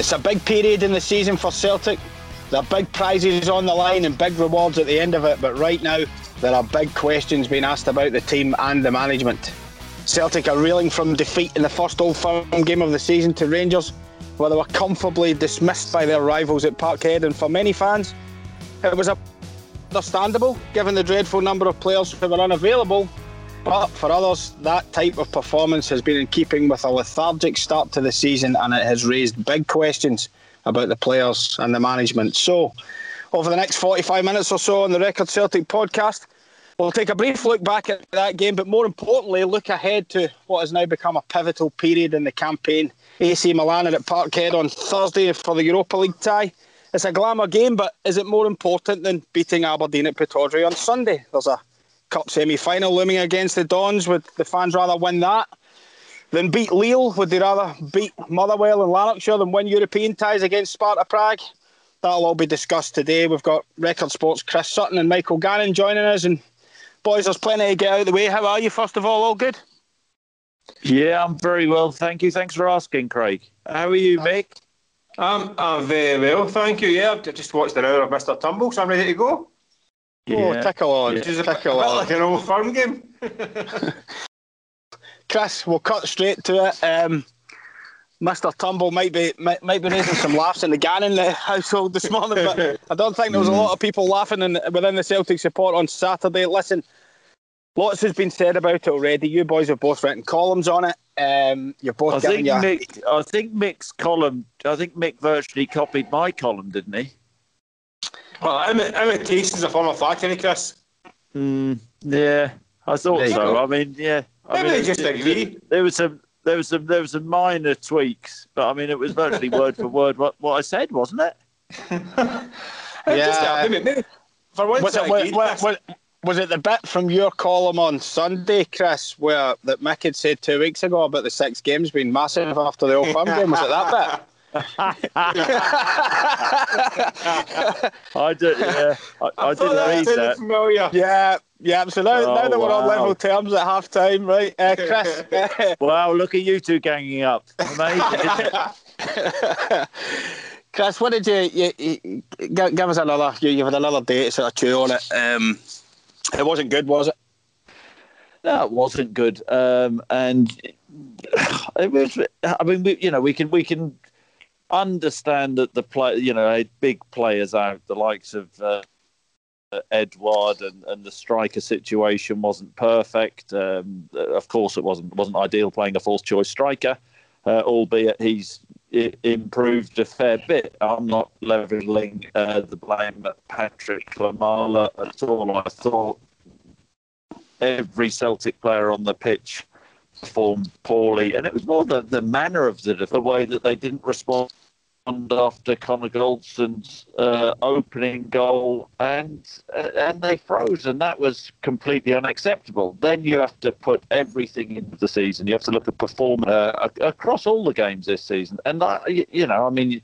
It's a big period in the season for Celtic. There are big prizes on the line and big rewards at the end of it, but right now there are big questions being asked about the team and the management. Celtic are reeling from defeat in the first Old Firm game of the season to Rangers, where they were comfortably dismissed by their rivals at Parkhead, and for many fans, it was understandable given the dreadful number of players who were unavailable but for others, that type of performance has been in keeping with a lethargic start to the season and it has raised big questions about the players and the management. So, over the next 45 minutes or so on the Record Celtic podcast, we'll take a brief look back at that game, but more importantly, look ahead to what has now become a pivotal period in the campaign. AC Milan are at Parkhead on Thursday for the Europa League tie. It's a glamour game, but is it more important than beating Aberdeen at Pittodrie on Sunday? There's a Cup semi final looming against the Dons. Would the fans rather win that than beat Lille? Would they rather beat Motherwell and Lanarkshire than win European ties against Sparta Prague? That'll all be discussed today. We've got Record Sports Chris Sutton and Michael Gannon joining us. And boys, there's plenty to get out of the way. How are you, first of all? All good? Yeah, I'm very well. Thank you. Thanks for asking, Craig. How are you, Mick? Um, I'm very well, thank you. Yeah, I've just watched an hour of Mr. Tumble, so I'm ready to go. Oh, Yeah. tickle on, Which is a bit, tickle a bit on. like an old firm game. Chris, we'll cut straight to it. Um, Mr. Tumble might be might, might be raising some laughs in the Gannon household this morning, but I don't think there was a lot of people laughing in, within the Celtic support on Saturday. Listen, lots has been said about it already. You boys have both written columns on it. Um, you're both I giving think your Mick. I think Mick's column. I think Mick virtually copied my column, didn't he? Well, imi- imitation's a form of flattery, Chris. Mm, yeah, I thought so. go. I mean, yeah. I Maybe mean, they just agree. There was some. There was some. There was some minor tweaks, but I mean, it was virtually word for word what, what I said, wasn't it? Yeah. Just, maybe, maybe, for once, Was I it, was, agreed, was, Chris. was, was it the bit from your column on Sunday, Chris, where that Mick had said two weeks ago about the six games being massive after the Old Firm game? Was it that bit? I did. Yeah, I, I, I didn't that read sounded that. familiar. Yeah, yeah. absolutely. now, now Oh, that we're on level terms at half time, right? Uh, Chris, Wow, look at you two ganging up. Amazing. Chris, what did you, you, you give, give us another? You, you had another day to sort of chew on it. Um, it wasn't good, was it? No, it wasn't good. Um, and it was. I mean, we, you know, we can we can understand that the play, you know, big players out, the likes of uh, Edouard and, and the striker situation wasn't perfect. Um, of course, it wasn't wasn't ideal playing a fourth choice striker, uh, albeit he's i- improved a fair bit. I'm not levelling uh, the blame at Patryk Klimala at all. I thought every Celtic player on the pitch performed poorly, and it was more the, the manner of the, the way that they didn't respond after Connor Goldson's uh, opening goal, and uh, and they froze, and that was completely unacceptable. Then you have to put everything into the season. You have to look at performance uh, across all the games this season, and I, you know, I mean.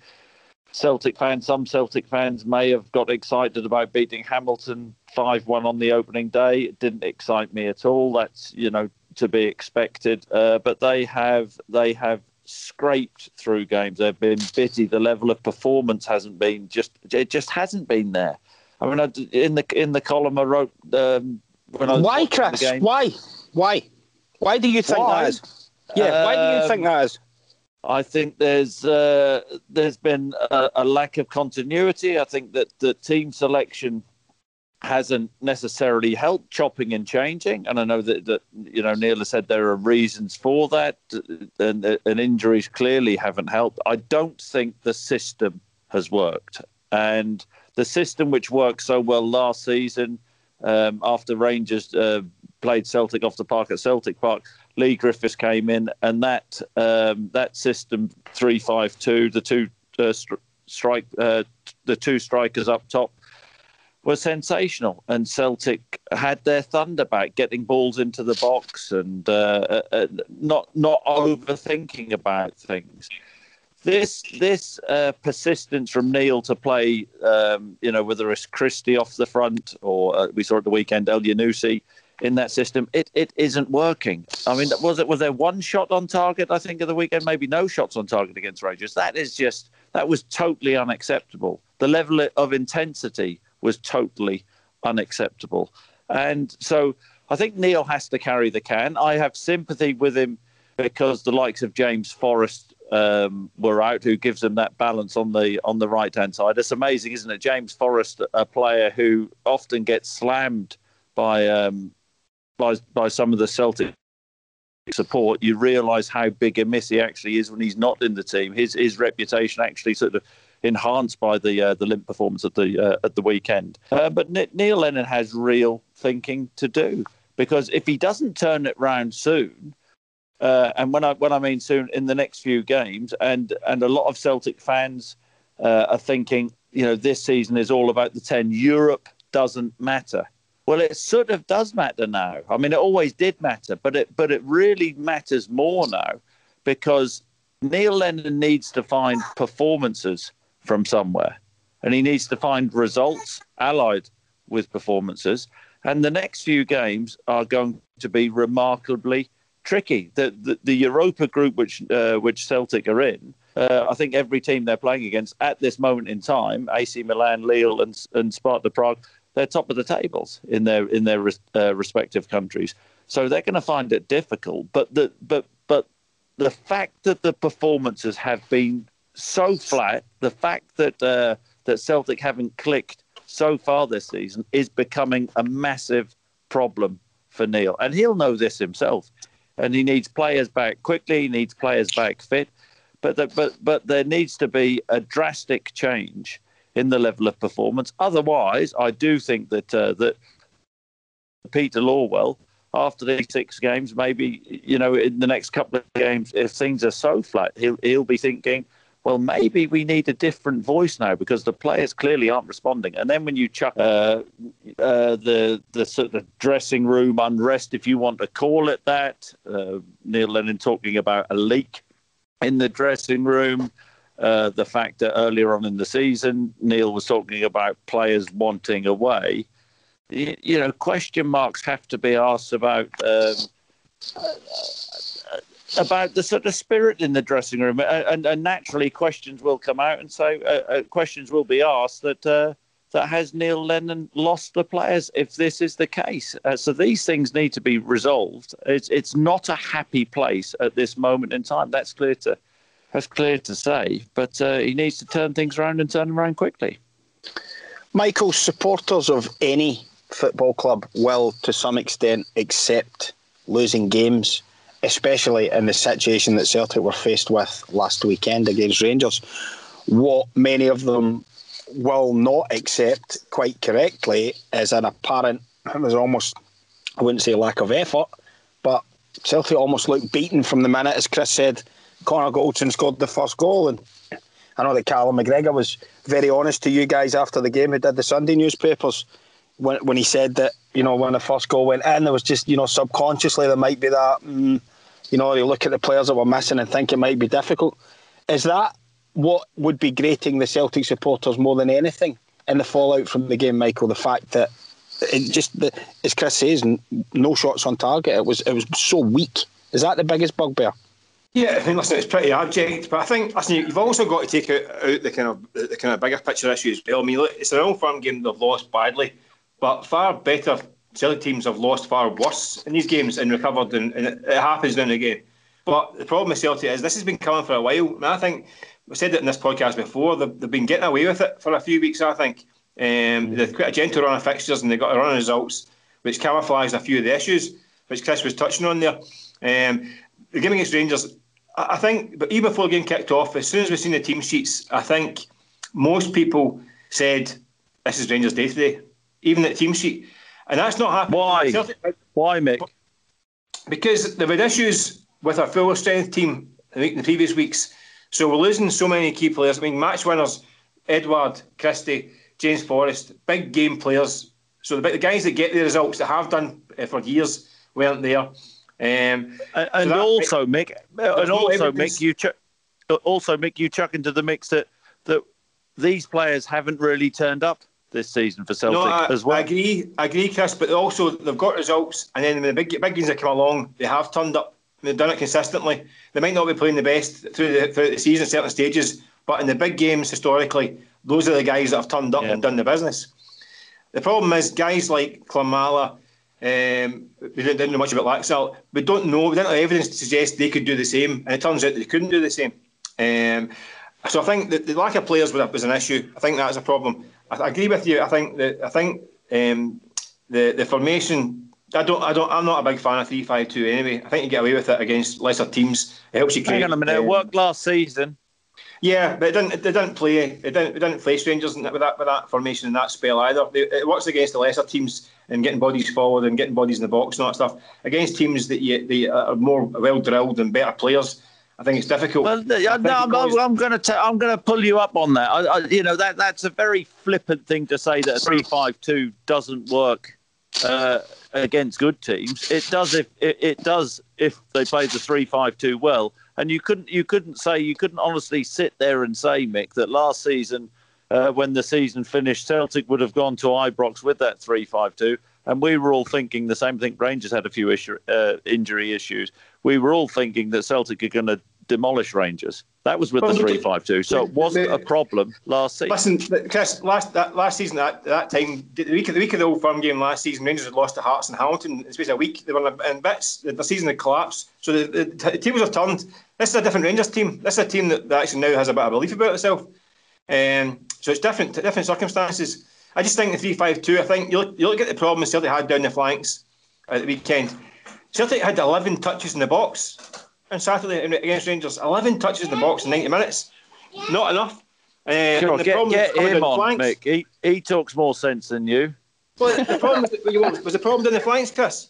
Celtic fans, some Celtic fans may have got excited about beating Hamilton 5 1 on the opening day. It didn't excite me at all. That's, you know, to be expected. Uh, but they have they have scraped through games. They've been busy. The level of performance hasn't been just it just hasn't been there. I mean, I, in the in the column I wrote um, when I was Why, Chris? game- Why? Why? Why do you think Why? that is? Yeah, why do you Um, think that is? I think there's uh, there's been a, a lack of continuity. I think that the team selection hasn't necessarily helped chopping and changing. And I know that, that you know Neil has said there are reasons for that, and, and injuries clearly haven't helped. I don't think the system has worked, and the system which worked so well last season um, after Rangers uh, played Celtic off the park at Celtic Park. Leigh Griffiths came in, and that um, that system three five two, the two uh, strike, uh, the two strikers up top, were sensational. And Celtic had their thunder back, getting balls into the box and uh, uh, uh not not overthinking about things. This this uh, persistence from Neil to play, um, you know, whether it's Christie off the front or uh, we saw at the weekend Elyounoussi in that system, it, it isn't working. I mean, was it was there one shot on target? I think of the weekend, maybe no shots on target against Rangers. That is just that was totally unacceptable. The level of intensity was totally unacceptable, and so I think Neil has to carry the can. I have sympathy with him because the likes of James Forrest um, were out, who gives them that balance on the on the right hand side. It's amazing, isn't it? James Forrest, a player who often gets slammed by um, by by some of the Celtic support, you realise how big a miss he actually is when he's not in the team. His his reputation actually sort of enhanced by the uh, the limp performance at the uh, at the weekend. Uh, but Neil Lennon has real thinking to do because if he doesn't turn it round soon. Uh, and when I when I mean soon, in the next few games, and and a lot of Celtic fans uh, are thinking, you know, this season is all about the ten. Europe doesn't matter. Well, it sort of does matter now. I mean, it always did matter, but it but it really matters more now because Neil Lennon needs to find performances from somewhere, and he needs to find results allied with performances. And the next few games are going to be remarkably tricky. The the, the Europa group, which uh, which Celtic are in, uh, I think every team they're playing against at this moment in time, AC Milan, Lille, and and Sparta Prague, they're top of the tables in their in their uh, respective countries. So they're going to find it difficult. But the but but the fact that the performances have been so flat, the fact that uh, that Celtic haven't clicked so far this season is becoming a massive problem for Neil, and he'll know this himself. And he needs players back quickly. He needs players back fit. But the, but but there needs to be a drastic change in the level of performance. Otherwise, I do think that uh, that Peter Lawwell, after these six games, maybe you know in the next couple of games, if things are so flat, he'll he'll be thinking. Well, maybe we need a different voice now because the players clearly aren't responding. And then when you chuck uh, uh, the the sort of dressing room unrest, if you want to call it that, uh, Neil Lennon talking about a leak in the dressing room, uh, the fact that earlier on in the season, Neil was talking about players wanting away. You, you know, question marks have to be asked about um, about the sort of spirit in the dressing room, and, and naturally, questions will come out, and so uh, uh questions will be asked that uh, that has Neil Lennon lost the players if this is the case. Uh, so these things need to be resolved. It's it's not a happy place at this moment in time. That's clear to that's clear to say. But uh, he needs to turn things around and turn them around quickly. Michael, supporters of any football club will, to some extent, accept losing games, especially in the situation that Celtic were faced with last weekend against Rangers. What many of them will not accept, quite correctly, is an apparent, there's almost, I wouldn't say lack of effort, but Celtic almost looked beaten from the minute, as Chris said, Connor Goldson scored the first goal. And I know that Callum McGregor was very honest to you guys after the game who did the Sunday newspapers when, when he said that, you know, when the first goal went in, there was just, you know, subconsciously there might be that, mm, you know, they look at the players that were missing and think it might be difficult. Is that what would be grating the Celtic supporters more than anything in the fallout from the game, Michael? The fact that it just, as Chris says, no shots on target. It was it was so weak. Is that the biggest bugbear? Yeah, I mean, listen, it's pretty abject, but I think listen, you've also got to take out, the kind of the kind of bigger picture issue as well. I mean, look, it's an old firm game they've lost badly, but far better Celtic teams have lost far worse in these games and recovered, and, and it happens now and again. But the problem with Celtic is this has been coming for a while. I, mean, I think we said it in this podcast before. They've, they've, been getting away with it for a few weeks. I think um, they've quite a gentle run of fixtures and they've got a run of results, which camouflages a few of the issues, which Chris was touching on there. Um, the game against Rangers I think, but even before the game kicked off, as soon as we seen the team sheets, I think most people said this is Rangers' day today, even at team sheet. And that's not happening. Why? Why, Mick? Because they've had issues with our full strength team in the previous weeks. So we're losing so many key players. I mean, match winners, Edouard, Christie, James Forrest, big game players. So the, the guys that get the results that have done uh, for years weren't there. Um, and, and so also, Mick, and also, Mick, you ch- also, Mick, you chuck into the mix that that these players haven't really turned up this season for Celtic no, I, as well. I agree, I agree, Chris. But also they've got results, and then when the big big games that come along, they have turned up. They've done it consistently. They might not be playing the best through the, throughout the season, certain stages, but in the big games historically, those are the guys that have turned up yeah. and done the business. The problem is guys like Klimala, um, we didn't know much about Laxalt. We don't know. We didn't have evidence to suggest they could do the same, and it turns out they couldn't do the same. Um, so I think that the lack of players was an issue. I think that's a problem. I, I agree with you. I think that I think um, the the formation. I don't. I don't. I'm not a big fan of three five two anyway. I think you get away with it against lesser teams. It helps you create. Hang on a minute. Um, it worked last season. Yeah, but it didn't. It didn't play. It didn't. It didn't play strangers with that with that formation and that spell either. It works against the lesser teams and getting bodies forward and getting bodies in the box and all that stuff. Against teams that you, they are more well drilled and better players, I think it's difficult. Well, no, I'm, I'm, going to I'm going to pull you up on that. I, I, you know that that's a very flippant thing to say that a three-five-two doesn't work uh, against good teams. It does if it, it does if they play the three-five-two well. And you couldn't you couldn't say you couldn't honestly sit there and say Mick that last season uh, when the season finished, Celtic would have gone to Ibrox with that three-five-two and we were all thinking the same thing. Rangers had a few issue, uh, injury issues. We were all thinking that Celtic are going to demolish Rangers. That was with well, the three five two. So it wasn't a problem last season. Listen, Chris, last that, last season at that time, the week of the week of the Old Firm game last season, Rangers had lost to Hearts and Hamilton in space of a week. They were in bits. The, the season had collapsed. So the, the, the tables have turned. This is a different Rangers team. This is a team that, that actually now has a bit of belief about itself. Um, so it's different, different circumstances. I just think the three-five-two. I think you look, you look at the problem Celtic had down the flanks at the weekend. Celtic had 11 touches in the box on Saturday against Rangers. 11 touches in the box in 90 minutes. Not enough. Uh, sure, get, get him on, flanks. Mick. He, he talks more sense than you. Well, the problem was, was the problem down the flanks, Chris.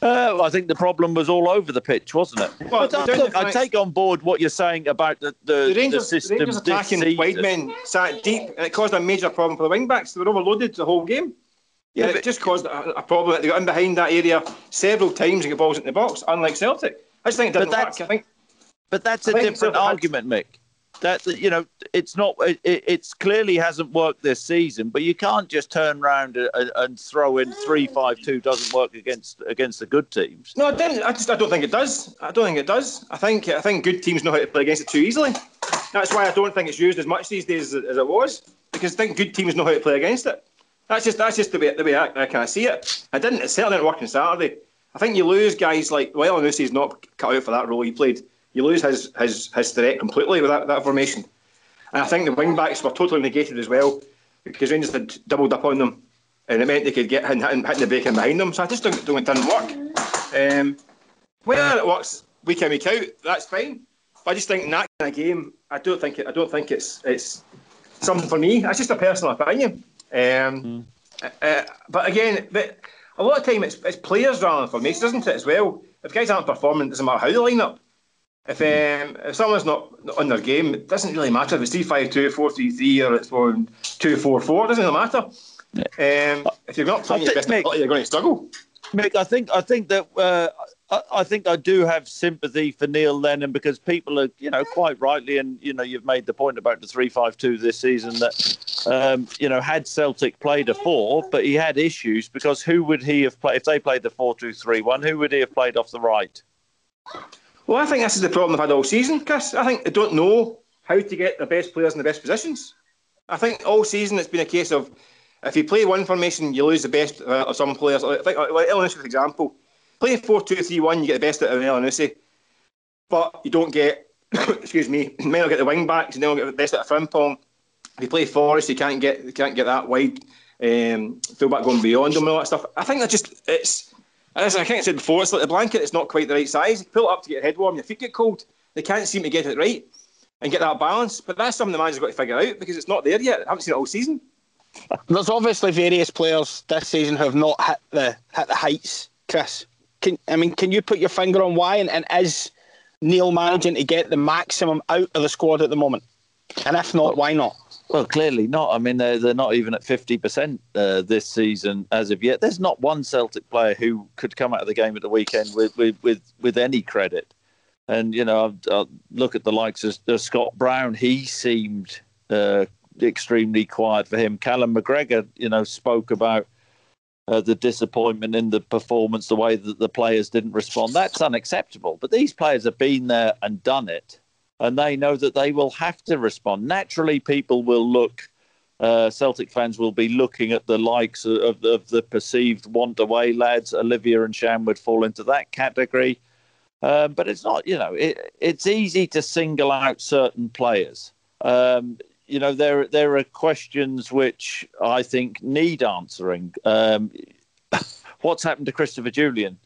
Uh, I think the problem was all over the pitch, wasn't it? Well, look, I take on board what you're saying about the, the, the, Rangers, the system. The Rangers attacking wide men sat deep, and it caused a major problem for the wing backs. They were overloaded the whole game. Yeah, but, it just caused a, a, problem. They got in behind that area several times and got balls into the box, unlike Celtic. I just think it didn't work. I think, but that's a different argument, Mick that you know it's not it, it's clearly hasn't worked this season but you can't just turn around and, and throw in three five two doesn't work against against the good teams. No I, didn't, I just I don't think it does. I don't think it does. I think I think good teams know how to play against it too easily. That's why I don't think it's used as much these days as, as it was because I think good teams know how to play against it. That's just that's just the way the way I, I kind of see it. I didn't it certainly didn't work on Saturday. I think you lose guys like well is not cut out for that role. He played you lose his his his threat completely with that, that formation. And I think the wing backs were totally negated as well because Rangers had doubled up on them and it meant they could get hit, hit, hit the break in behind them. So I just don't, think it didn't work. Um, whether it works week in week out, that's fine. But I just think in that kind of game, I don't think it, I don't think it's it's something for me. That's just a personal opinion. Um, mm. uh, but again, but a lot of time it's, it's players rather than formations, isn't it? As well, if guys aren't performing, it doesn't matter how they line up. If um, if someone's not on their game, it doesn't really matter if it's 3 5 2, 4 3 3, or it's 4 2 4 4. It doesn't really matter. Um, if you're not playing your best ability, you're going to struggle. Mick, I think I think that uh, I, I, think I do have sympathy for Neil Lennon because people are, you know, quite rightly, and you know, you've made the point about the three-five-two this season that, um, you know, had Celtic played a four, but he had issues because who would he have played if they played the four-two-three-one? Who would he have played off the right? Well, I think this is the problem they've had all season, Chris. I think they don't know how to get the best players in the best positions. I think all season it's been a case of if you play one formation, you lose the best uh, of some players. I think, like Elyounoussi, for example, play 4 2 3 1, you get the best out of Elyounoussi, but you don't get, excuse me, you may not get the wing backs, you don't get the best out of Frimpong. If you play Forrest, you can't get you can't get that wide um, fullback going beyond them and all that stuff. I think that just it's as I think I said before, it's like the blanket is not quite the right size. You pull it up to get your head warm, your feet get cold. They can't seem to get it right and get that balance. But that's something the manager's got to figure out because it's not there yet. I haven't seen it all season. There's obviously various players this season who have not hit the hit the heights, Chris. Can I mean, can you put your finger on why? And, and is Neil managing to get the maximum out of the squad at the moment? And if not, why not? Well, clearly not. I mean, they're, they're not even at 50% uh, this season as of yet. There's not one Celtic player who could come out of the game at the weekend with, with, with, with any credit. And, you know, I'll, I'll look at the likes of uh, Scott Brown. He seemed uh, extremely quiet for him. Callum McGregor, you know, spoke about uh, the disappointment in the performance, the way that the players didn't respond. That's unacceptable. But these players have been there and done it and they know that they will have to respond. Naturally, people will look. Uh, Celtic fans will be looking at the likes of, of the perceived want away lads. Olivier Ntcham would fall into that category. Um, but it's not, you know, it, it's easy to single out certain players. Um, you know, there there are questions which I think need answering. Um, what's happened to Christopher Jullien?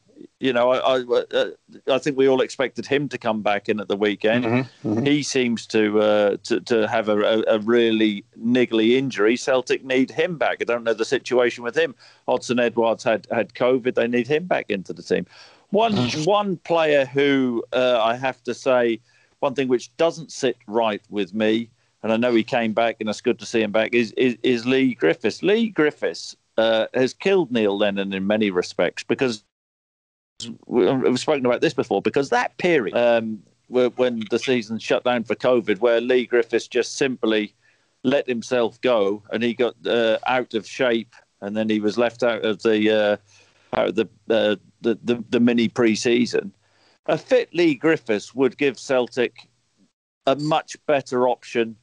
You know, I, I, uh, I, think we all expected him to come back in at the weekend. Mm-hmm, mm-hmm. He seems to, uh, to to have a, a, really niggly injury. Celtic need him back. I don't know the situation with him. Odsonne Edouard's had had COVID. They need him back into the team. One mm-hmm. one player who uh, I have to say, one thing which doesn't sit right with me, and I know he came back, and it's good to see him back. Is is, is Leigh Griffiths? Leigh Griffiths uh, has killed Neil Lennon in many respects because we've spoken about this before because that period um, when the season shut down for COVID, where Leigh Griffiths just simply let himself go and he got uh, out of shape, and then he was left out of the uh, out of the, uh, the, the the mini pre-season. A fit Leigh Griffiths would give Celtic a much better option.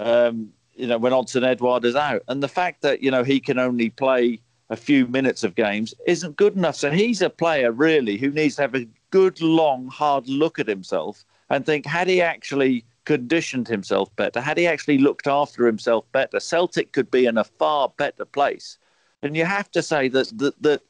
Um, you know, when Odsonne Edouard is out, and the fact that you know he can only play a few minutes of games isn't good enough. So he's a player really who needs to have a good, long, hard look at himself and think had he actually conditioned himself better, had he actually looked after himself better, Celtic could be in a far better place. And you have to say that that, that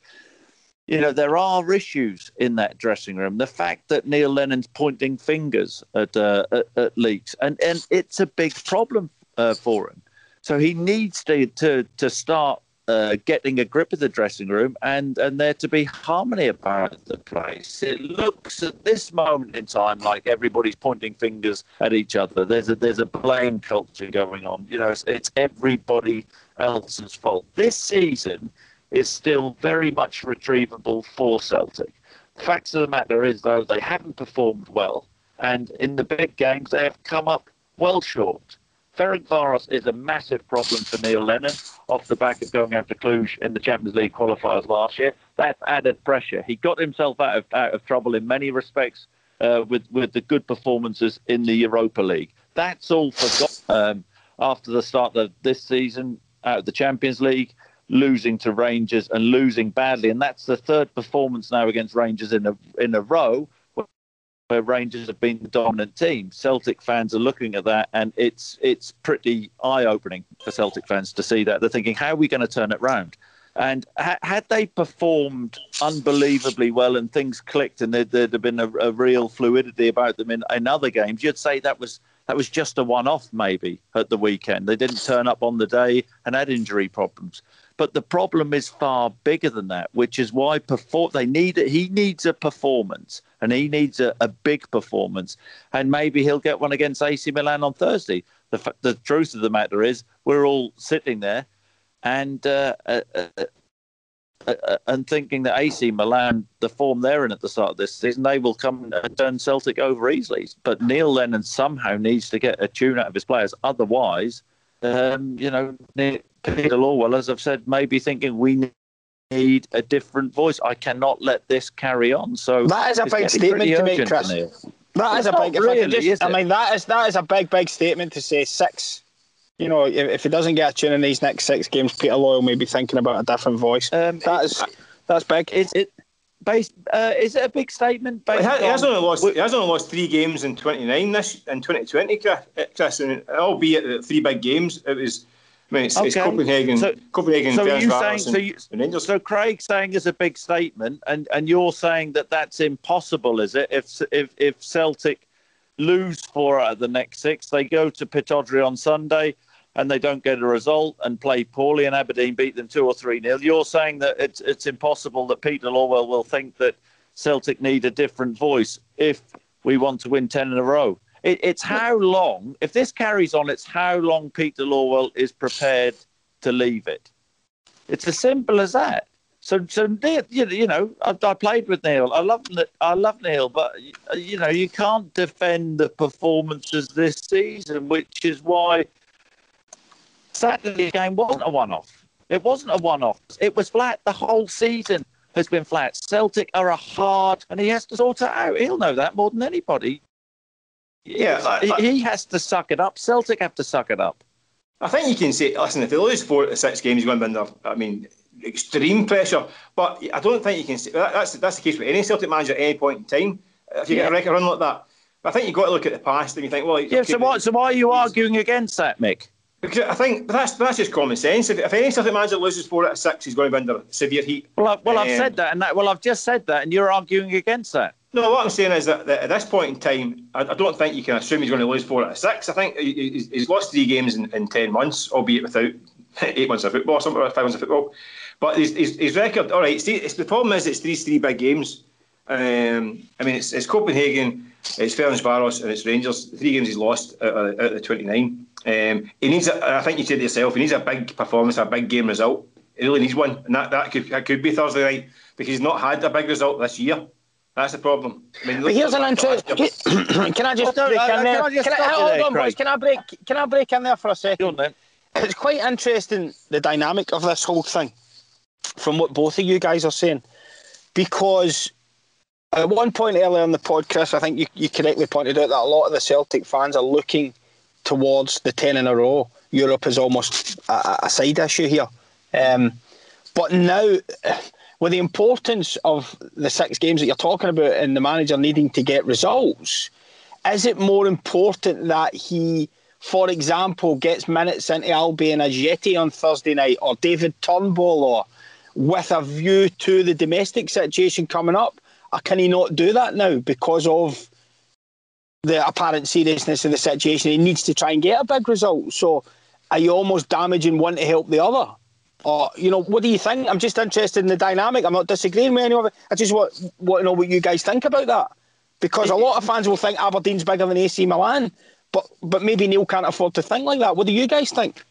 you know there are issues in that dressing room. The fact that Neil Lennon's pointing fingers at uh, at, at, leaks, and and it's a big problem uh, for him. So he needs to to to start uh, getting a grip of the dressing room and, and there to be harmony about the place. It looks at this moment in time like everybody's pointing fingers at each other. There's a, there's a blame culture going on. You know, it's, it's everybody else's fault. This season is still very much retrievable for Celtic. The of the matter is, though, they haven't performed well. And in the big games, they have come up well short. Ferencváros is a massive problem for Neil Lennon off the back of going after Cluj in the Champions League qualifiers last year. That's added pressure. He got himself out of, out of trouble in many respects uh, with, with the good performances in the Europa League. That's all forgotten um, after the start of this season out of the Champions League, losing to Rangers and losing badly. And that's the third performance now against Rangers in a, in a row where Rangers have been the dominant team. Celtic fans are looking at that, and it's it's pretty eye opening for Celtic fans to see that. They're thinking, how are we going to turn it round? And ha- had they performed unbelievably well and things clicked and there'd, there'd have been a, a, real fluidity about them in, in other games, you'd say that was that was just a one-off maybe at the weekend. They didn't turn up on the day and had injury problems. But the problem is far bigger than that, which is why perform they need it. he needs a performance and he needs a, a big performance, and maybe he'll get one against AC Milan on Thursday. The the truth of the matter is we're all sitting there and uh, uh, uh, uh, uh and thinking that AC Milan, the form they're in at the start of this season, they will come and turn Celtic over easily. But Neil Lennon somehow needs to get a tune out of his players. Otherwise, um, you know, Peter Lawwell, as I've said, maybe thinking we need a different voice. I cannot let this carry on. So that is a big statement to make, Chris. That is a big. Really, I, just, I mean, that is that is a big, big statement to say six. You know, if, if he doesn't get a tune in these next six games, Peter Lawwell may be thinking about a different voice. Um, that is that's big. Is it? Based, uh, is it a big statement? Based he, has, only lost. He has only lost three games in twenty nine this in twenty twenty, Chris. And albeit three big games, it was I mean, it's, okay. it's Copenhagen, so, Copenhagen, so you saying, so, you, so Craig saying is a big statement, and, and you're saying that that's impossible, is it? If if if Celtic lose four out of the next six, they go to Pittodrie on Sunday, and they don't get a result and play poorly and Aberdeen beat them two or three nil, you're saying that it's it's impossible that Peter Lawwell will think that Celtic need a different voice if we want to win ten in a row. It, it's how long, if this carries on, it's how long Peter Lawwell is prepared to leave it. It's as simple as that. So, so Neil, you, know, I, I played with Neil. I love, I love Neil, but you know, you can't defend the performances this season, which is why Saturday game wasn't a one-off. It wasn't a one-off. It was flat. The whole season has been flat. Celtic are a hard, and he has to sort it out. He'll know that more than anybody. Yeah, I, I, he has to suck it up. Celtic have to suck it up. I think you can say, listen, if they lose four to six games, you're going to be under, I mean, extreme pressure. But I don't think you can say that, that's that's the case with any Celtic manager at any point in time. If you yeah. get a record run like that, but I think you've got to look at the past and you think, well, yeah. So what? So why are you arguing against that, Mick? Because I think but that's that's just common sense. If, if any Celtic manager loses four out of six, he's going to be under severe heat. Well, I, well, um, I've said that, and that, well, I've just said that, and you're arguing against that. No, what I'm saying is that, that at this point in time, I, I, don't think you can assume he's going to lose four out of six. I think he's, he's lost three games in, in ten months, albeit without eight months of football, or something like five months of football. But his, his, his record, all right. See, it's, the problem is it's these three big games. Um, I mean, it's, it's Copenhagen, it's Ferencvaros, and it's Rangers. Three games he's lost out of, out of the 29. Um, he needs, a, I think you said it yourself, he needs a big performance, a big game result. He really needs one, and that, that could that could be Thursday night because he's not had a big result this year. That's the problem. I mean, but here's an interest. Can I just break in there? Can I, hold on, boys. Can I break? Can I break in there for a second? It's quite interesting the dynamic of this whole thing, from what both of you guys are saying, because at one point earlier in the podcast, I think you, you correctly pointed out that a lot of the Celtic fans are looking towards the 10 in a row. Europe is almost a, a side issue here. Um, but now, with the importance of the six games that you're talking about and the manager needing to get results, is it more important that he, for example, gets minutes into Albian Ajeti on Thursday night or David Turnbull or with a view to the domestic situation coming up? Or can he not do that now because of the apparent seriousness of the situation. He needs to try and get a big result. So are you almost damaging one to help the other? Or, you know, what do you think? I'm just interested in the dynamic. I'm not disagreeing with any of it. I just want, want to know what you guys think about that. Because a lot of fans will think Aberdeen's bigger than AC Milan, but but maybe Neil can't afford to think like that. What do you guys think?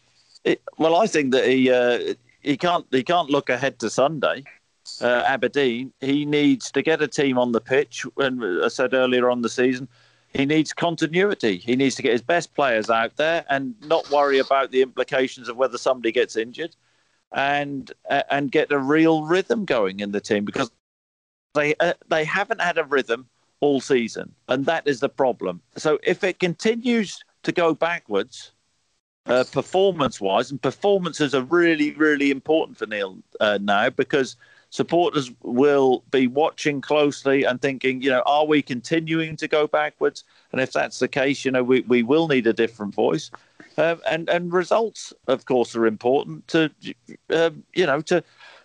It, well, I think that he uh, he can't he can't look ahead to Sunday. Uh, Aberdeen, he needs to get a team on the pitch. And I said earlier on the season, he needs continuity. He needs to get his best players out there and not worry about the implications of whether somebody gets injured, and uh, and get a real rhythm going in the team because they uh, they haven't had a rhythm all season, and that is the problem. So if it continues to go backwards, uh, performance wise, and performances are really really important for Neil uh, now because supporters will be watching closely and thinking, you know, are we continuing to go backwards? And if that's the case, you know, we, we will need a different voice. Um, and and results, of course, are important to, um, you know, to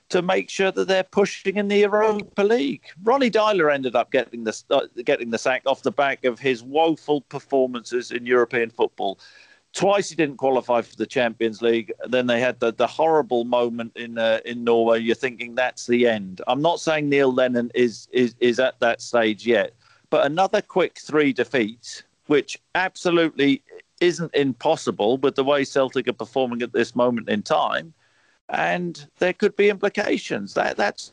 to make sure that they're pushing in the Europa League. Ronnie Deila ended up getting the uh, getting the sack off the back of his woeful performances in European football. Twice he didn't qualify for the Champions League. Then they had the, the horrible moment in uh, in Norway. You're thinking that's the end. I'm not saying Neil Lennon is is is at that stage yet, but another quick three defeats, which absolutely isn't impossible with the way Celtic are performing at this moment in time, and there could be implications. That that's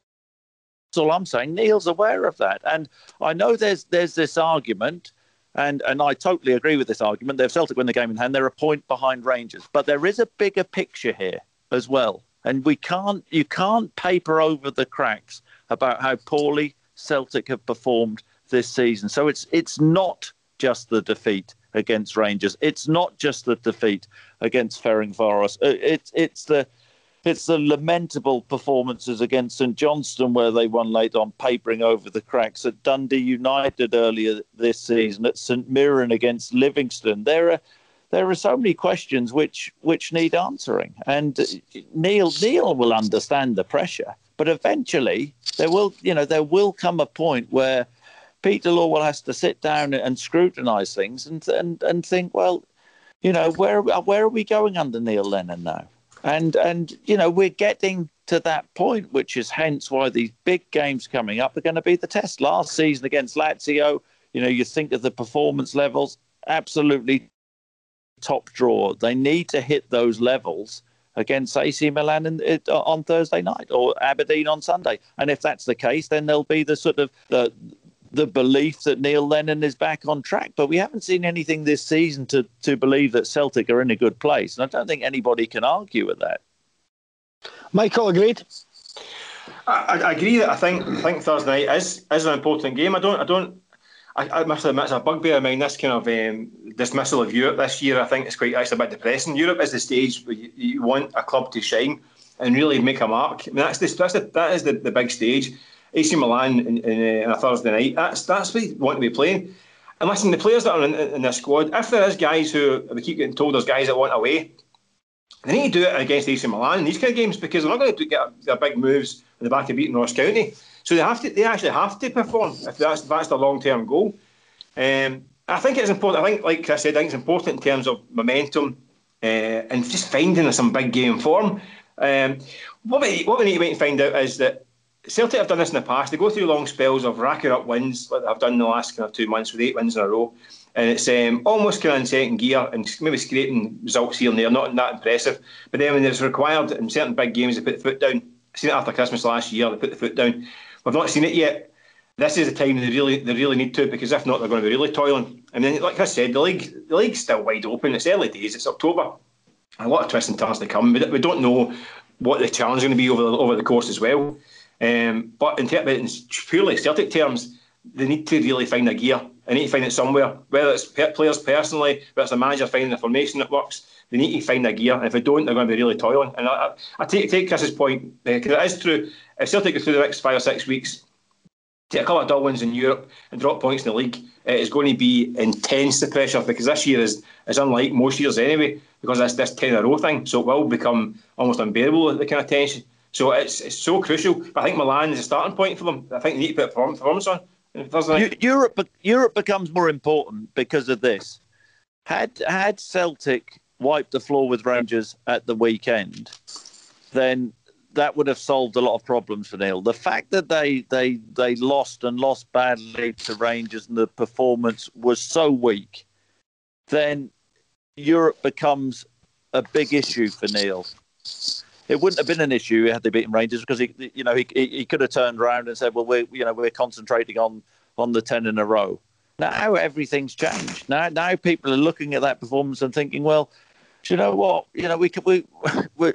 all I'm saying. Neil's aware of that, and I know there's there's this argument and and I totally agree with this argument. They've Celtic win the game in hand. They're a point behind Rangers, but there is a bigger picture here as well. And we can't you can't paper over the cracks about how poorly Celtic have performed this season. So it's it's not just the defeat against Rangers. It's not just the defeat against Ferencvaros. Uh, it's it's the it's the lamentable performances against St Johnstone where they won late on, papering over the cracks at Dundee United earlier this season, at St Mirren against Livingston. There are there are so many questions which which need answering, and Neil Neil will understand the pressure, but eventually there will you know there will come a point where Peter Lawwell has to sit down and scrutinise things and and and think well You know, where where are we going under Neil Lennon now? And and you know, we're getting to that point, which is hence why these big games coming up are going to be the test. Last season against Lazio, you know, you think of the performance levels, absolutely top draw. They need to hit those levels against AC Milan in, it, on Thursday night or Aberdeen on Sunday. And if that's the case, then there'll be the sort of the the belief that Neil Lennon is back on track. But we haven't seen anything this season to to believe that Celtic are in a good place, and I don't think anybody can argue with that. Michael agreed. I, I agree that I think I think Thursday night is is an important game. I don't I don't I, I must admit it's a bugbear of mine. This kind of um, dismissal of Europe this year, I think it's quite actually a bit depressing. Europe is the stage where you, you want a club to shine and really make a mark. I mean, that's the, that's the, that is the, the big stage. AC Milan in, in, a Thursday night. That's that's what you want to be playing. And listen, the players that are in, in, this squad, if there is guys who we keep getting told there's guys that want away, they need to do it against AC Milan in these kind of games because they're not going to get their big moves in the back of beating Ross County. So they have to, they actually have to perform if that's that's the long term goal. Um, I think it's important. I think, like I said, I think it's important in terms of momentum uh, and just finding some big game form. Um, what we what we need to find out is that Celtic have done this in the past. They go through long spells of racking up wins, like they've done the last kind of two months with eight wins in a row and it's um, almost kind of in second gear and maybe scraping results here and there, not that impressive. But then when it's required in certain big games, they put the foot down. I've seen it after Christmas last year, they put the foot down. We've not seen it yet. This is the time they really they really need to because if not, they're going to be really toiling. I mean, like I said, the league the league's still wide open. It's early days. It's October. A lot of twists and turns to come. We, we don't know what the challenge is going to be over the, over the course as well. Um, but in, ter- in purely Celtic terms, they need to really find a gear. They need to find it somewhere, whether it's players personally, whether it's a manager finding the formation that works. They need to find a gear, and if they don't, they're going to be really toiling. And I, I, I take, take Chris's point because uh, it is true. If Celtic go through the next five or six weeks, take a couple of dull wins in Europe and drop points in the league, it is going to be intense the pressure because this year is is unlike most years anyway because that's this ten in a row thing. So it will become almost unbearable the kind of tension. So it's it's so crucial. But I think Milan is a starting point for them. I think they need to put performance on. Europe Europe becomes more important because of this. Had had Celtic wiped the floor with Rangers at the weekend, then that would have solved a lot of problems for Neil. The fact that they they they lost and lost badly to Rangers and the performance was so weak, then Europe becomes a big issue for Neil it wouldn't have been an issue had they beaten Rangers because he, you know, he, he could have turned around and said, "Well, we're you know we're concentrating on on the ten in a row." Now everything's changed. Now now people are looking at that performance and thinking, "Well, do you know what? You know, we could we we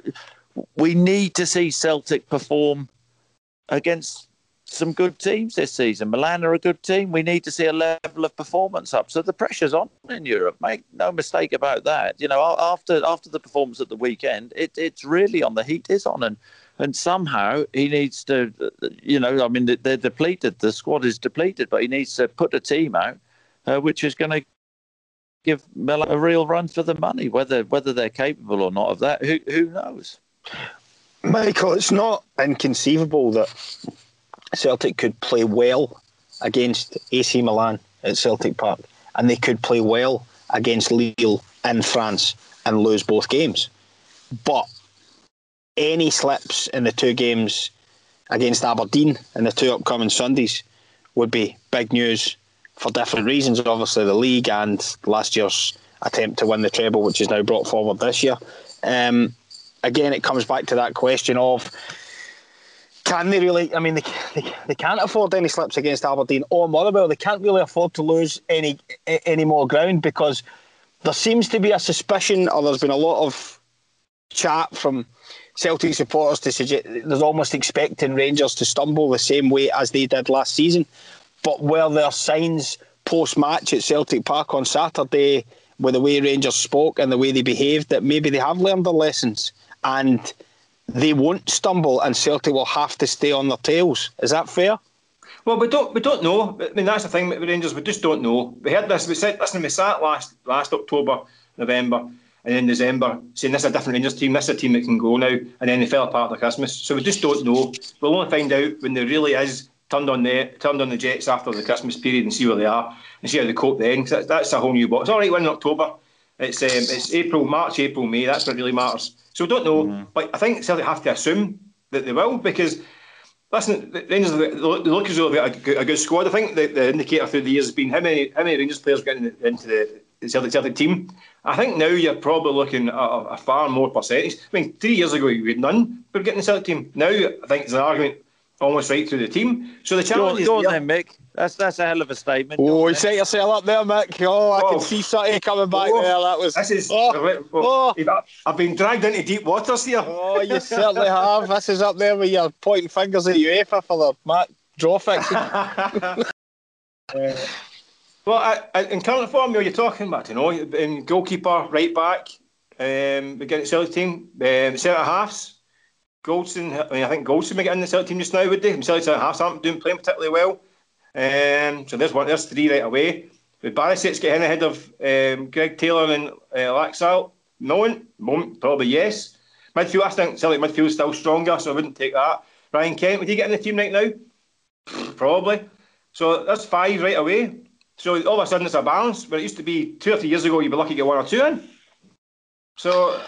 we need to see Celtic perform against some good teams this season. Milan are a good team. We need to see a level of performance up. So the pressure's on in Europe. Make no mistake about that. You know, after after the performance at the weekend, it, it's really on. The heat is on, and and somehow he needs to. You know, I mean, they're depleted. The squad is depleted, but he needs to put a team out, uh, which is going to give Milan a real run for the money. Whether whether they're capable or not of that, who who knows? Michael, it's not inconceivable that Celtic could play well against AC Milan at Celtic Park, and they could play well against Lille in France and lose both games. But any slips in the two games against Aberdeen in the two upcoming Sundays would be big news for different reasons. Obviously, the league and last year's attempt to win the treble, which is now brought forward this year. Um, again, it comes back to that question of can they really? I mean, they, they, they can't afford any slips against Aberdeen or Motherwell. They can't really afford to lose any any more ground because there seems to be a suspicion, or there's been a lot of chat from Celtic supporters to suggest there's almost expecting Rangers to stumble the same way as they did last season. But were there signs post match at Celtic Park on Saturday with the way Rangers spoke and the way they behaved that maybe they have learned their lessons and they won't stumble and Celtic will have to stay on their tails. Is that fair? Well, we don't we don't know. I mean, that's the thing with the Rangers. We just don't know. We heard this. We said, listen, we sat last last October, November, and then December saying this is a different Rangers team. This is a team that can go now, and then they fell apart at Christmas. So we just don't know. We'll only find out when there really is turned on the turned on the Jets after the Christmas period and see where they are and see how they cope then. That's, that's a whole new box. It's all right, win in October. It's um, it's April, March, April, May. That's what really matters. So we don't know, mm. but I think Celtic have to assume that they will because. Listen, the Rangers look as though they've got a good squad. I think the, the indicator through the years has been how many how many Rangers players getting into the Celtic Celtic team. I think now you're probably looking at a, a, far more percentage. I mean, three years ago you had none but getting the Celtic team. Now I think there's an argument almost right through the team. So the challenge go on, go on then, Mick. That's that's a hell of a statement. Oh, you set yourself up there, Mick. Oh, I oh. can see something coming back oh. there. That was. This is. Oh. oh. I've been dragged into deep waters here. Oh, you certainly have. This is up there with your pointing fingers at UEFA for the Matt draw fixing. uh, well, I, I, in current form, you're talking about, you know, in goalkeeper, right back, um, beginning Celtic team, um, centre halves. Goldson, I mean, I think Goldson may get in the Celtic team just now, would they? Centre halves aren't doing playing particularly well. Um, so there's one, there's three right away. With Barisic getting ahead of um, Greg Taylor and uh, Laxalt, moment, moment, probably yes. Midfield, I think Celtic midfield is still stronger, so I wouldn't take that. Ryan Kent, would he get in the team right now? Probably. So that's five right away. So all of a sudden it's a balance. Where it used to be two or three years ago, you'd be lucky to get one or two in. So,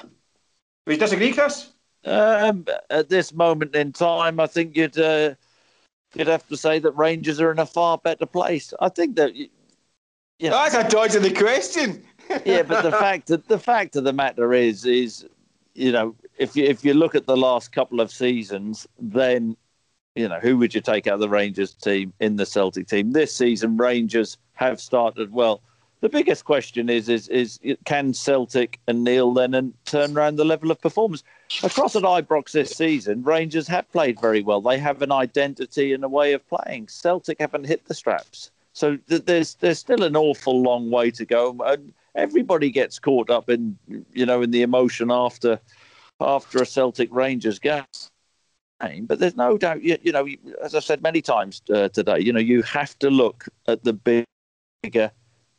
would you disagree, Chris? Um, at this moment in time, I think you'd uh, you'd have to say that Rangers are in a far better place. I think that you know, that's a dodge of the question. yeah, but the fact that the fact of the matter is is you know if you if you look at the last couple of seasons, then you know who would you take out of the Rangers team in the Celtic team this season? Rangers have started well. The biggest question is is is can Celtic and Neil Lennon turn around the level of performance across at Ibrox this season? Rangers have played very well. They have an identity and a way of playing. Celtic haven't hit the straps, so th- there's there's still an awful long way to go. And everybody gets caught up in you know in the emotion after after a Celtic Rangers game. But there's no doubt, you, you know, as I've said many times uh, today, you know, you have to look at the bigger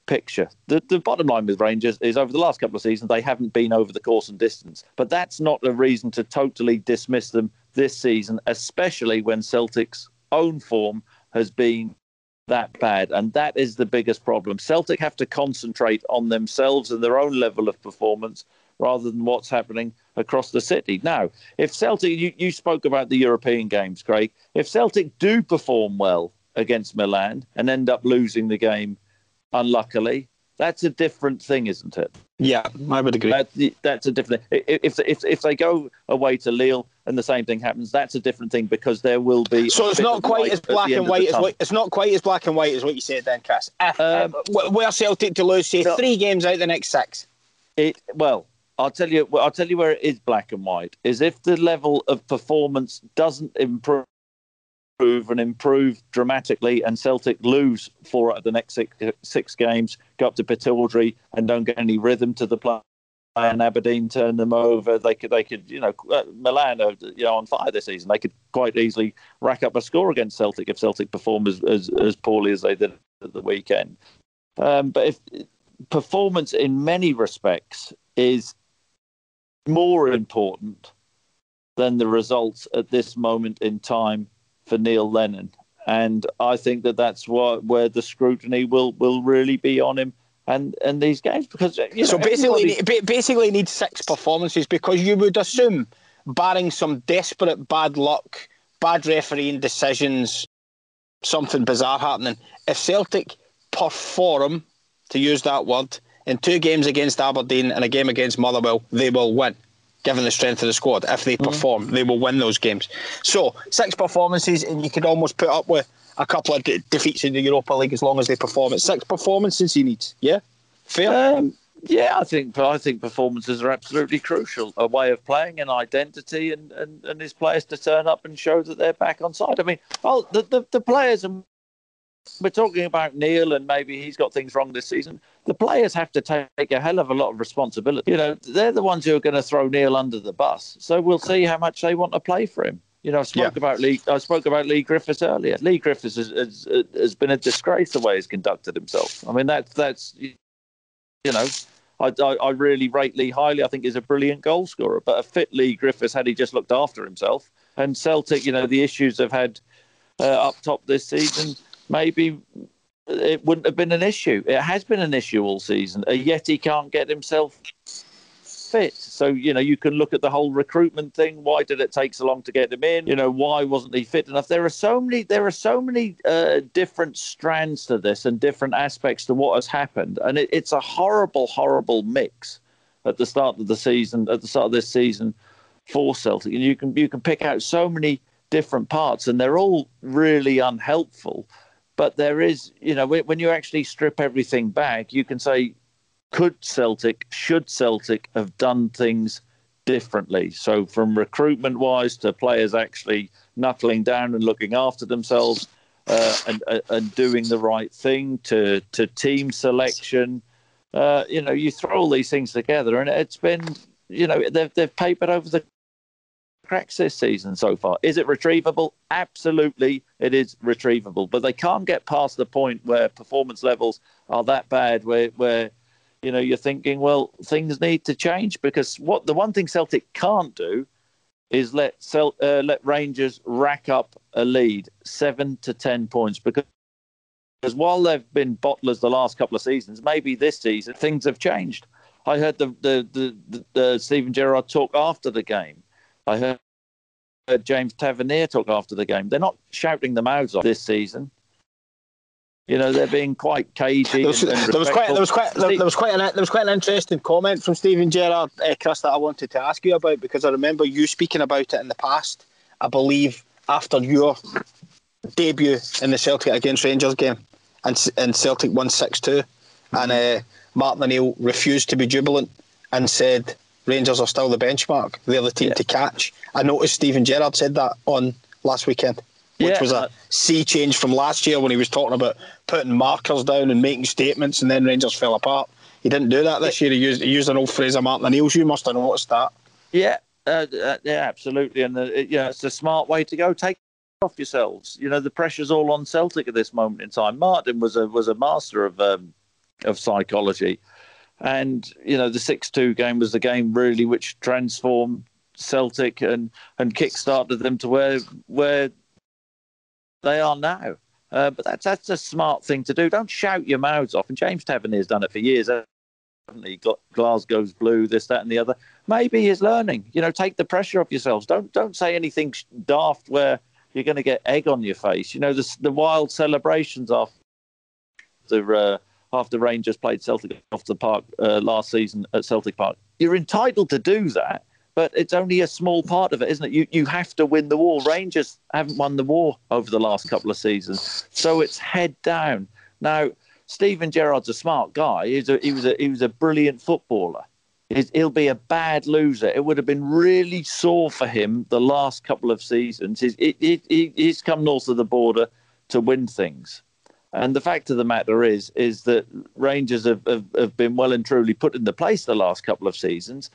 picture. The, the bottom line with Rangers is over the last couple of seasons, they haven't been over the course and distance. But that's not a reason to totally dismiss them this season, especially when Celtic's own form has been that bad. And that is the biggest problem. Celtic have to concentrate on themselves and their own level of performance rather than what's happening across the city. Now, if Celtic, you, you spoke about the European games, Craig, if Celtic do perform well against Milan and end up losing the game unluckily. That's a different thing, isn't it? Yeah, I would agree. That, that's a different. thing. If if if they go away to Lille and the same thing happens, that's a different thing because there will be. So it's not quite as black and white as what, it's not quite as black and white as what you said then, Chris. If, um, where Celtic to lose, say no, three games out the next six. It well, I'll tell you. I'll tell you where it is black and white. Is if the level of performance doesn't improve improve and improve dramatically, and Celtic lose four out of the next six, six games, go up to Pittodrie and don't get any rhythm to the play. And Aberdeen turn them over. They could, they could, you know, uh, Milan are you know on fire this season. They could quite easily rack up a score against Celtic if Celtic perform as as, as poorly as they did at the weekend. Um, but if performance in many respects is more important than the results at this moment in time for Neil Lennon, and I think that that's what where the scrutiny will will really be on him and and these games because you know, so basically everybody... basically need six performances because you would assume barring some desperate bad luck, bad refereeing decisions, something bizarre happening, if Celtic perform to use that word in two games against Aberdeen and a game against Motherwell, they will win given the strength of the squad. If they mm-hmm. perform, they will win those games. So six performances, and you could almost put up with a couple of de- defeats in the Europa League as long as they perform. It's six performances he needs. Yeah, fair. Um, yeah, I think I think performances are absolutely crucial. A way of playing, an identity, and, and, and his players to turn up and show that they're back on side. I mean, well, the, the, the players and we're talking about Neil and maybe he's got things wrong this season. The players have to take a hell of a lot of responsibility. You know, they're the ones who are going to throw Neil under the bus. So we'll see how much they want to play for him. You know, I spoke yeah. about Leigh. I spoke about Leigh Griffiths earlier. Leigh Griffiths has, has, has been a disgrace the way he's conducted himself. I mean, that's that's you know, I, I, I really rate Leigh highly. I think he's a brilliant goal scorer. But a fit Leigh Griffiths had he just looked after himself. And Celtic, you know, the issues they've had uh, up top this season maybe it wouldn't have been an issue. It has been an issue all season. Yet he can't get himself fit. So, you know, you can look at the whole recruitment thing. Why did it take so long to get him in? You know, why wasn't he fit enough? There are so many, there are so many uh, different strands to this and different aspects to what has happened. And it, it's a horrible, horrible mix at the start of the season, at the start of this season for Celtic. And you can, you can pick out so many different parts and they're all really unhelpful. But there is, you know, when you actually strip everything back, you can say could Celtic, should Celtic have done things differently? So, from recruitment wise to players actually knuckling down and looking after themselves uh, and, uh, and doing the right thing to, to team selection. Uh, you know, you throw all these things together, and it's been, you know, they've, they've papered over the cracks this season so far. Is it retrievable? Absolutely, it is retrievable. But they can't get past the point where performance levels are that bad, where, where you know, you're thinking, well, things need to change because what the one thing Celtic can't do is let Cel- uh, let Rangers rack up a lead seven to ten points because because while they've been bottlers the last couple of seasons, maybe this season things have changed. I heard the the, the, the, Steven Gerrard talk after the game. I heard, heard James Tavernier talk after the game. They're not shouting the mouths off this season. You know, they're being quite cagey. There was, there was quite, there was quite, there, there, was quite an, there was quite an interesting comment from Steven Gerrard, uh, Chris, that I wanted to ask you about because I remember you speaking about it in the past. I believe after your debut in the Celtic against Rangers game, and and Celtic won six two, and uh, Martin O'Neill refused to be jubilant and said Rangers are still the benchmark. They're the team yeah. to catch. I noticed Steven Gerrard said that on last weekend which yeah. was a sea change from last year when he was talking about putting markers down and making statements, and then Rangers fell apart. He didn't do that this year. He used, he used an old phrase of Martin O'Neill's. You must have noticed that. Yeah, uh, uh, yeah, absolutely. And uh, you know, it's a smart way to go. Take off yourselves. You know, the pressure's all on Celtic at this moment in time. Martin was a was a master of um, of psychology, and you know, the six two game was the game really which transformed Celtic and and kick-started them to where where they are now. Uh, but that's that's a smart thing to do. Don't shout your mouths off. And James Tavernier's done it for years, hasn't he? Glasgow's blue, this, that, and the other. Maybe he's learning. You know, take the pressure off yourselves. Don't don't say anything daft where you're going to get egg on your face. You know, the the wild celebrations after uh, after Rangers played Celtic off the park uh, last season at Celtic Park. You're entitled to do that but it's only a small part of it, isn't it? You you have to win the war. Rangers haven't won the war over the last couple of seasons, so it's head down. Now, Steven Gerrard's a smart guy. He's a, he was a he was a brilliant footballer. He'll be a bad loser. It would have been really sore for him the last couple of seasons. He's, he, he's come north of the border to win things. And the fact of the matter is, is that Rangers have, have, have, been well and truly put in the place the last couple of seasons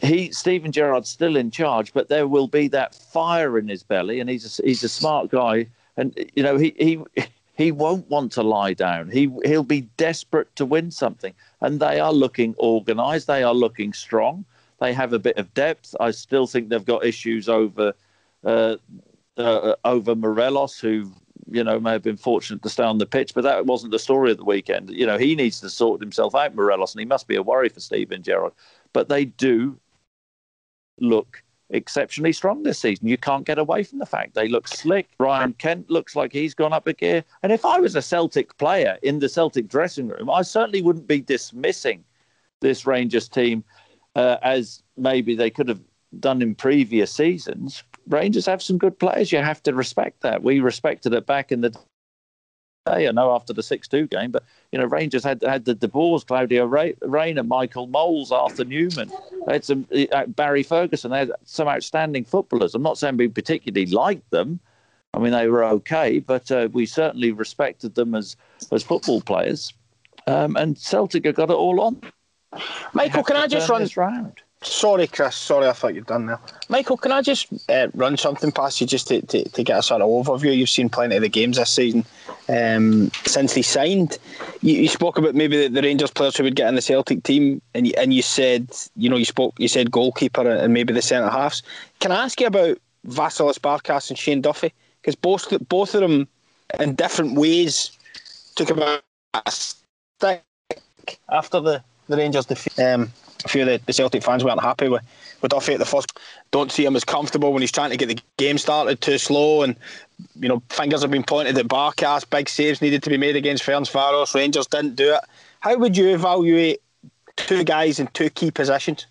he Steven Gerrard's still in charge, but there will be that fire in his belly, and he's a, he's a smart guy, and you know he he he won't want to lie down. He he'll be desperate to win something, and they are looking organised. They are looking strong. They have a bit of depth. I still think they've got issues over uh, uh, over Morelos, who you know may have been fortunate to stay on the pitch, but that wasn't the story of the weekend. You know he needs to sort himself out, Morelos, and he must be a worry for Steven Gerrard. But they do look exceptionally strong this season. You can't get away from the fact they look slick. Ryan Kent looks like he's gone up a gear. And if I was a Celtic player in the Celtic dressing room, I certainly wouldn't be dismissing this Rangers team uh, as maybe they could have done in previous seasons. Rangers have some good players. You have to respect that. We respected it back in the day. I know after the six-two game, but you know Rangers had had the De Boers, Claudio Reyna, Michael Mols, Arthur Numan. they had some uh, Barry Ferguson. They had some outstanding footballers. I'm not saying we particularly liked them. I mean they were okay, but uh, we certainly respected them as as football players. Um, and Celtic have got it all on. Michael, can I just run this round? Sorry, Chris. Sorry, I thought you'd done there. Michael, can I just uh, run something past you just to, to, to, get a sort of overview? You've seen plenty of the games this season um, since he signed. You, you, spoke about maybe the, the, Rangers players who would get in the Celtic team, and you, and you said, you know, you spoke, you said goalkeeper and maybe the centre halves. Can I ask you about Vasilis Barkas and Shane Duffy? Because both both of them, in different ways, took about a stick after the, the Rangers defeat. Um, a few of the, Celtic fans weren't happy with, with Duffy at the first. Don't see him as comfortable when he's trying to get the game started too slow and you know, fingers have been pointed at Barkas, big saves needed to be made against Ferencvaros. Rangers didn't do it. How would you evaluate two guys in two key positions?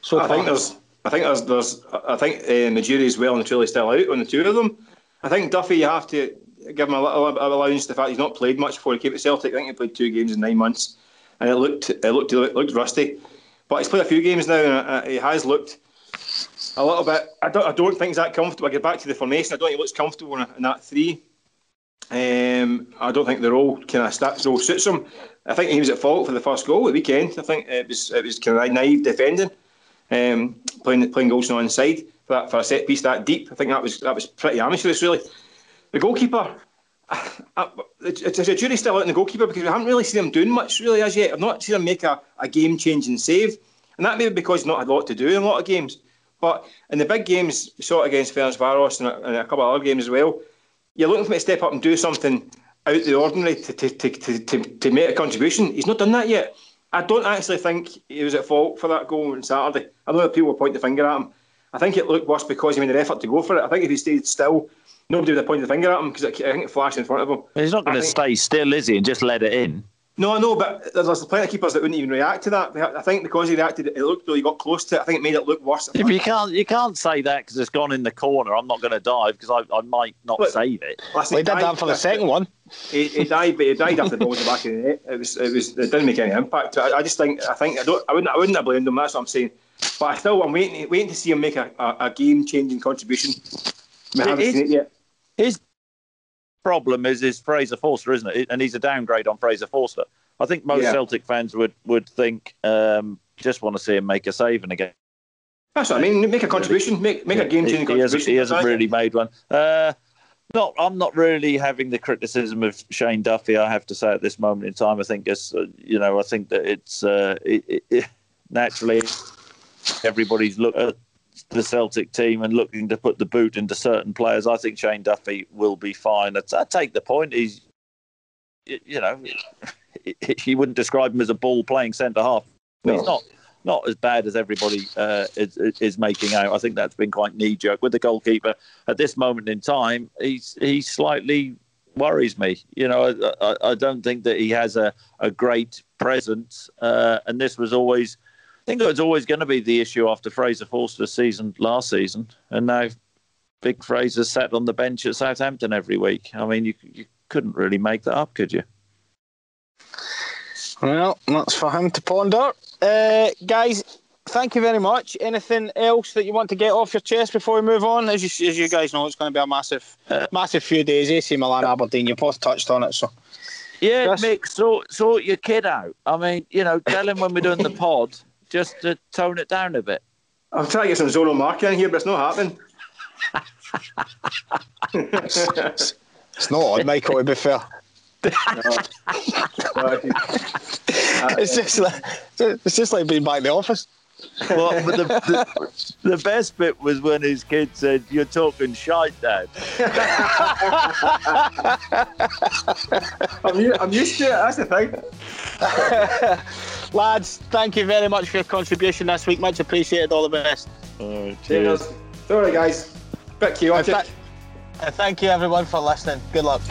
So I think there's I think there's there's I think uh, the jury's well and truly still out on the two of them. I think Duffy you have to give him a little allowance to the fact he's not played much before he came to Celtic. I think he played two games in nine months, and it looked it looked it looked rusty. But he's played a few games now, and uh, he has looked a little bit. I don't, I don't think he's that comfortable. I get back to the formation. I don't think he looks comfortable in, that three. Um, I don't think the role kind of stats role suits him. I think he was at fault for the first goal at the weekend. I think it was it was kind of naive defending, um, playing playing goals on side for that for a set piece that deep. I think that was that was pretty amateurish really. The goalkeeper, Uh, it's a jury still out in the goalkeeper because we haven't really seen him doing much really as yet. I've not seen him make a, a game changing save, and that may be because he's not had a lot to do in a lot of games. But in the big games, we saw it against Ferencvaros and a, and a couple of other games as well. You're looking for him to step up and do something out of the ordinary to, to, to, to, to make a contribution. He's not done that yet. I don't actually think he was at fault for that goal on Saturday. I know that people will point the finger at him. I think it looked worse because he made an effort to go for it. I think if he stayed still, nobody would have pointed the finger at him because I think it flashed in front of him. He's not going to stay still, is he, and just let it in? No, I know, but there's plenty of keepers that wouldn't even react to that. I think because he reacted, it looked really got close to it. I think it made it look worse. If you can't, you can't say that because it's gone in the corner. I'm not going to dive because I, I might not Look, save it. Listen, well, he did that for the second one. He, he died, but he died after the ball was the back of the net. It was, it was, it didn't make any impact. I, I just think, I think, I don't, I wouldn't, I wouldn't have blamed him. That's what I'm saying. But I still, I'm waiting, waiting to see him make a, a, a game-changing contribution. We haven't seen it yet. His problem is is Fraser Forster, isn't it? And he's a downgrade on Fraser Forster. I think most yeah. Celtic fans would would think um, just want to see him make a save and again. That's what I mean. Make a contribution. Make make a game changing contribution. Hasn't, he hasn't really made one. Uh, not, I'm not really having the criticism of Shane Duffy. I have to say at this moment in time, I think it's uh, you know I think that it's uh, it, it, naturally everybody's look at the Celtic team and looking to put the boot into certain players. I think Shane Duffy will be fine. I, I take the point. He's you know he wouldn't describe him as a ball playing centre half. No. He's not not as bad as everybody uh, is, is, making out. I think that's been quite knee jerk with the goalkeeper at this moment in time. He's he slightly worries me. You know, I, I don't think that he has a, a great presence, uh, and this was always. I think it was always going to be the issue after Fraser Forster's season last season, and now Big Fraser sat on the bench at Southampton every week. I mean, you you couldn't really make that up, could you? Well, that's for him to ponder. Uh, guys, thank you very much. Anything else that you want to get off your chest before we move on? As you, as you guys know, it's going to be a massive, uh, massive few days. AC Milan, Aberdeen. You both touched on it, so. Yeah, Chris? Mick, sort sort your kid out. I mean, you know, tell him when we're doing the pod just to tone it down a bit. I'm trying to get some zonal marketing here, but it's not happening. it's not on, Michael, to be fair. it's just like it's just like being back in the office. Well, the, the, the, best bit was when his kid said, "You're talking shite, Dad." I'm, I'm used to it. That's the thing. Lads, thank you very much for your contribution this week. Much appreciated. All the best. cheers. cheers. Sorry, guys. Bit chaotic. Th- thank you, everyone, for listening. Good luck.